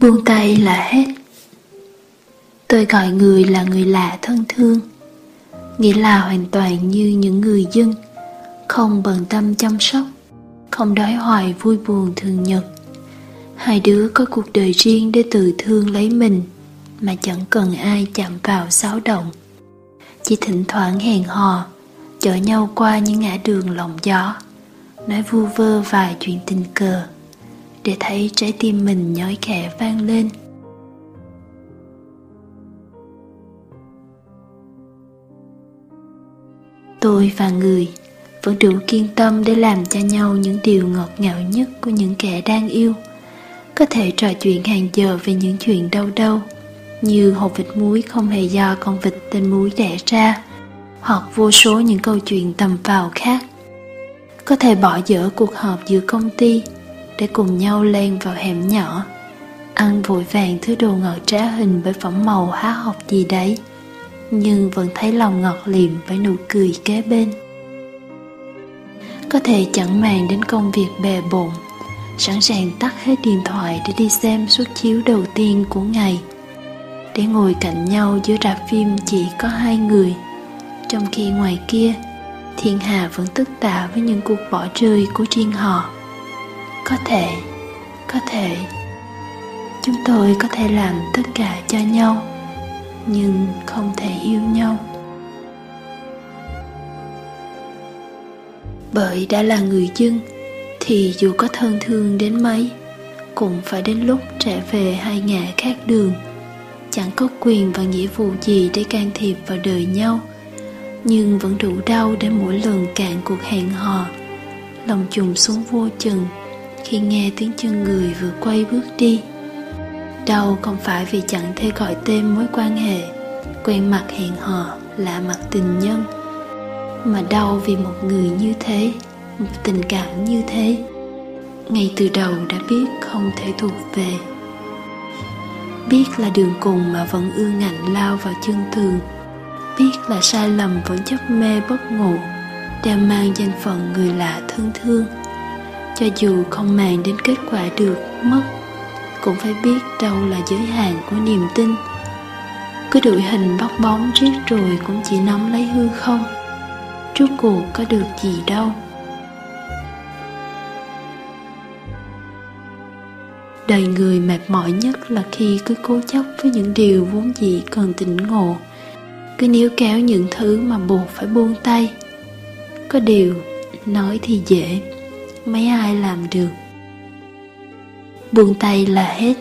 buông tay là hết. Tôi gọi người là người lạ thân thương. Nghĩa là hoàn toàn như những người dân, không bận tâm chăm sóc, không đói hoài vui buồn thường nhật. Hai đứa có cuộc đời riêng để tự thương lấy mình, mà chẳng cần ai chạm vào xáo động. Chỉ thỉnh thoảng hẹn hò, chở nhau qua những ngã đường lộng gió, nói vu vơ vài chuyện tình cờ để thấy trái tim mình nhói khẽ vang lên. Tôi và người vẫn đủ kiên tâm để làm cho nhau những điều ngọt ngào nhất của những kẻ đang yêu. Có thể trò chuyện hàng giờ về những chuyện đau đau, như hộp vịt muối không hề do con vịt tên muối đẻ ra, hoặc vô số những câu chuyện tầm vào khác. Có thể bỏ dở cuộc họp giữa công ty để cùng nhau len vào hẻm nhỏ. Ăn vội vàng thứ đồ ngọt trá hình bởi phẩm màu há học gì đấy, nhưng vẫn thấy lòng ngọt liệm với nụ cười kế bên. Có thể chẳng màng đến công việc bề bộn, sẵn sàng tắt hết điện thoại để đi xem suất chiếu đầu tiên của ngày. Để ngồi cạnh nhau giữa rạp phim chỉ có hai người, trong khi ngoài kia, thiên hà vẫn tức tạ với những cuộc bỏ rơi của riêng họ có thể có thể. Chúng tôi có thể làm tất cả cho nhau, nhưng không thể yêu nhau. Bởi đã là người dân, thì dù có thân thương đến mấy, cũng phải đến lúc trở về hai ngã khác đường. Chẳng có quyền và nghĩa vụ gì để can thiệp vào đời nhau, nhưng vẫn đủ đau để mỗi lần cạn cuộc hẹn hò, lòng trùng xuống vô chừng khi nghe tiếng chân người vừa quay bước đi. Đau không phải vì chẳng thể gọi tên mối quan hệ, quen mặt hẹn hò, lạ mặt tình nhân, mà đau vì một người như thế, một tình cảm như thế. Ngay từ đầu đã biết không thể thuộc về. Biết là đường cùng mà vẫn ưa ngạnh lao vào chân tường. Biết là sai lầm vẫn chấp mê bất ngủ đang mang danh phận người lạ thân thương cho dù không màng đến kết quả được mất, cũng phải biết đâu là giới hạn của niềm tin. Cứ đội hình bóc bóng riết rồi cũng chỉ nắm lấy hư không. Rốt cuộc có được gì đâu. Đời người mệt mỏi nhất là khi cứ cố chấp với những điều vốn dĩ cần tỉnh ngộ. Cứ níu kéo những thứ mà buộc phải buông tay. Có điều, nói thì dễ mấy ai làm được. Buông tay là hết.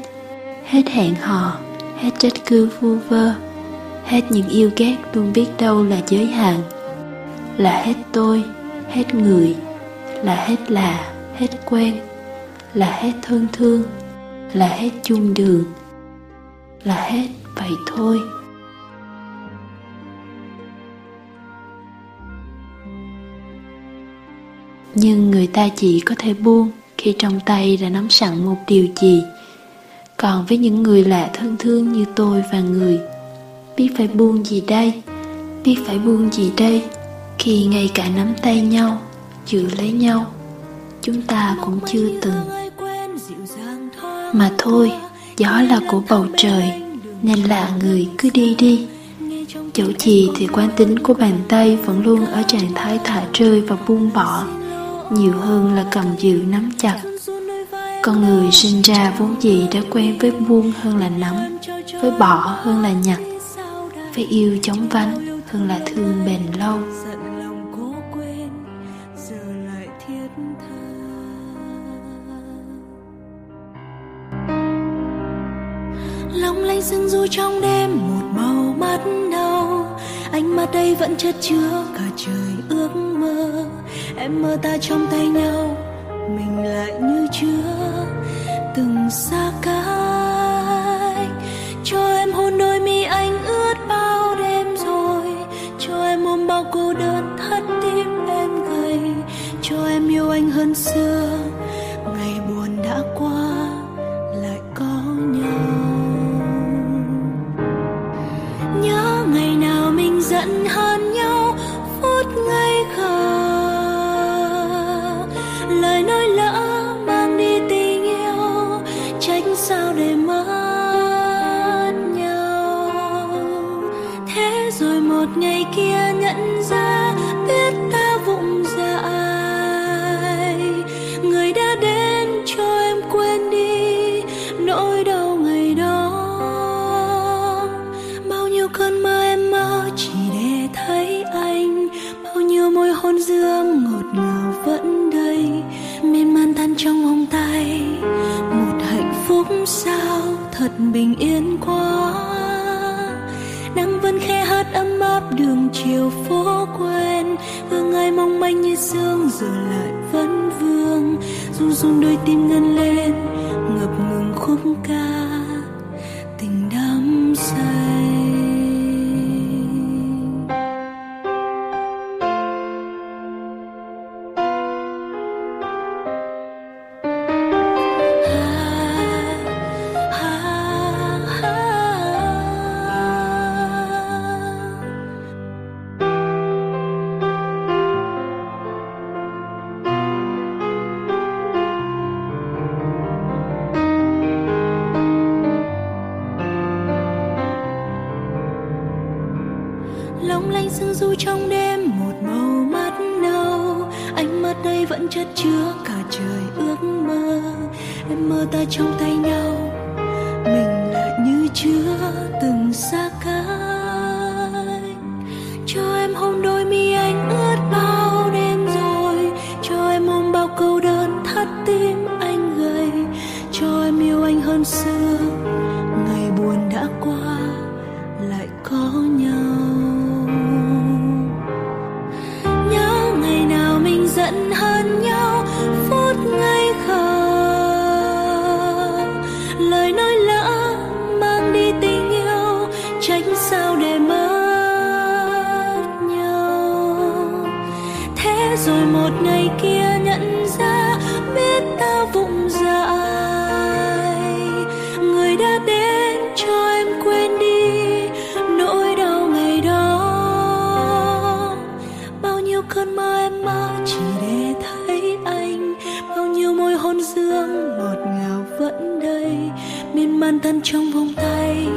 Hết hẹn hò, hết trách cứ vu vơ. Hết những yêu ghét luôn biết đâu là giới hạn. Là hết tôi, hết người. Là hết là hết quen. Là hết thân thương. Là hết chung đường. Là hết vậy thôi. Nhưng người ta chỉ có thể buông khi trong tay đã nắm sẵn một điều gì. Còn với những người lạ thân thương như tôi và người, biết phải buông gì đây? Biết phải buông gì đây khi ngay cả nắm tay nhau, giữ lấy nhau, chúng ta cũng chưa từng. Mà thôi, gió là của bầu trời, nên là người cứ đi đi. Chỗ gì thì quán tính của bàn tay vẫn luôn ở trạng thái thả rơi và buông bỏ nhiều hơn là cầm giữ nắm chặt. Con người sinh ra vốn gì đã quen với buông hơn là nắm, với bỏ hơn là nhặt, với yêu chóng vánh hơn là thương bền lâu. Lanh sương du trong đêm một màu mắt nâu. Ánh mắt đây vẫn chất chứa cả trời ước mơ. Em mơ ta trong tay nhau, mình lại như chưa từng xa cách. Giận hơn nhau phút ngây khờ lời nói lỡ mang đi tình yêu trách sao để mất nhau. Thế rồi một ngày kia nhận ra hôn dương ngọt ngào vẫn đây, miên man tan trong vòng tay. Một hạnh phúc sao thật bình yên quá. Nắng vẫn khẽ hát ấm áp đường chiều phố quen hương ai mong manh như sương giờ lại vẫn vương. Run run đôi tim ngân lên, ngập ngừng khúc ca. trong đêm một màu mắt nâu. Ánh mắt đây vẫn chất chứa cả trời ước mơ. Em mơ ta trong tay nhau, mình lại như chưa từng xa cách. Miên man thân trong vòng tay.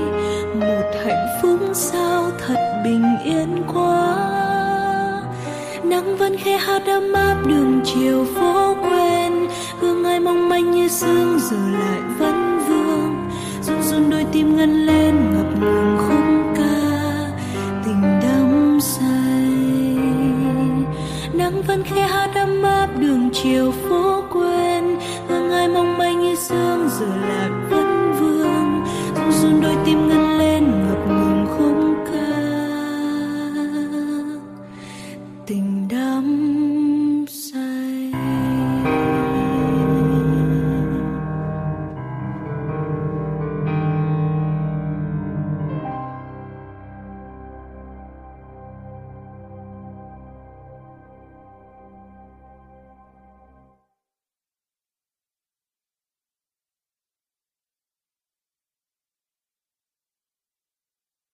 Một hạnh phúc sao thật bình yên quá. Nắng vẫn khẽ hát ấm áp đường chiều phố quen hương ai mong manh như sương giờ lại vẫn vương. Run run đôi tim ngân lên ngập ngừng khung ca. Tình đắm say. Nắng vẫn khẽ hát ấm áp đường chiều phố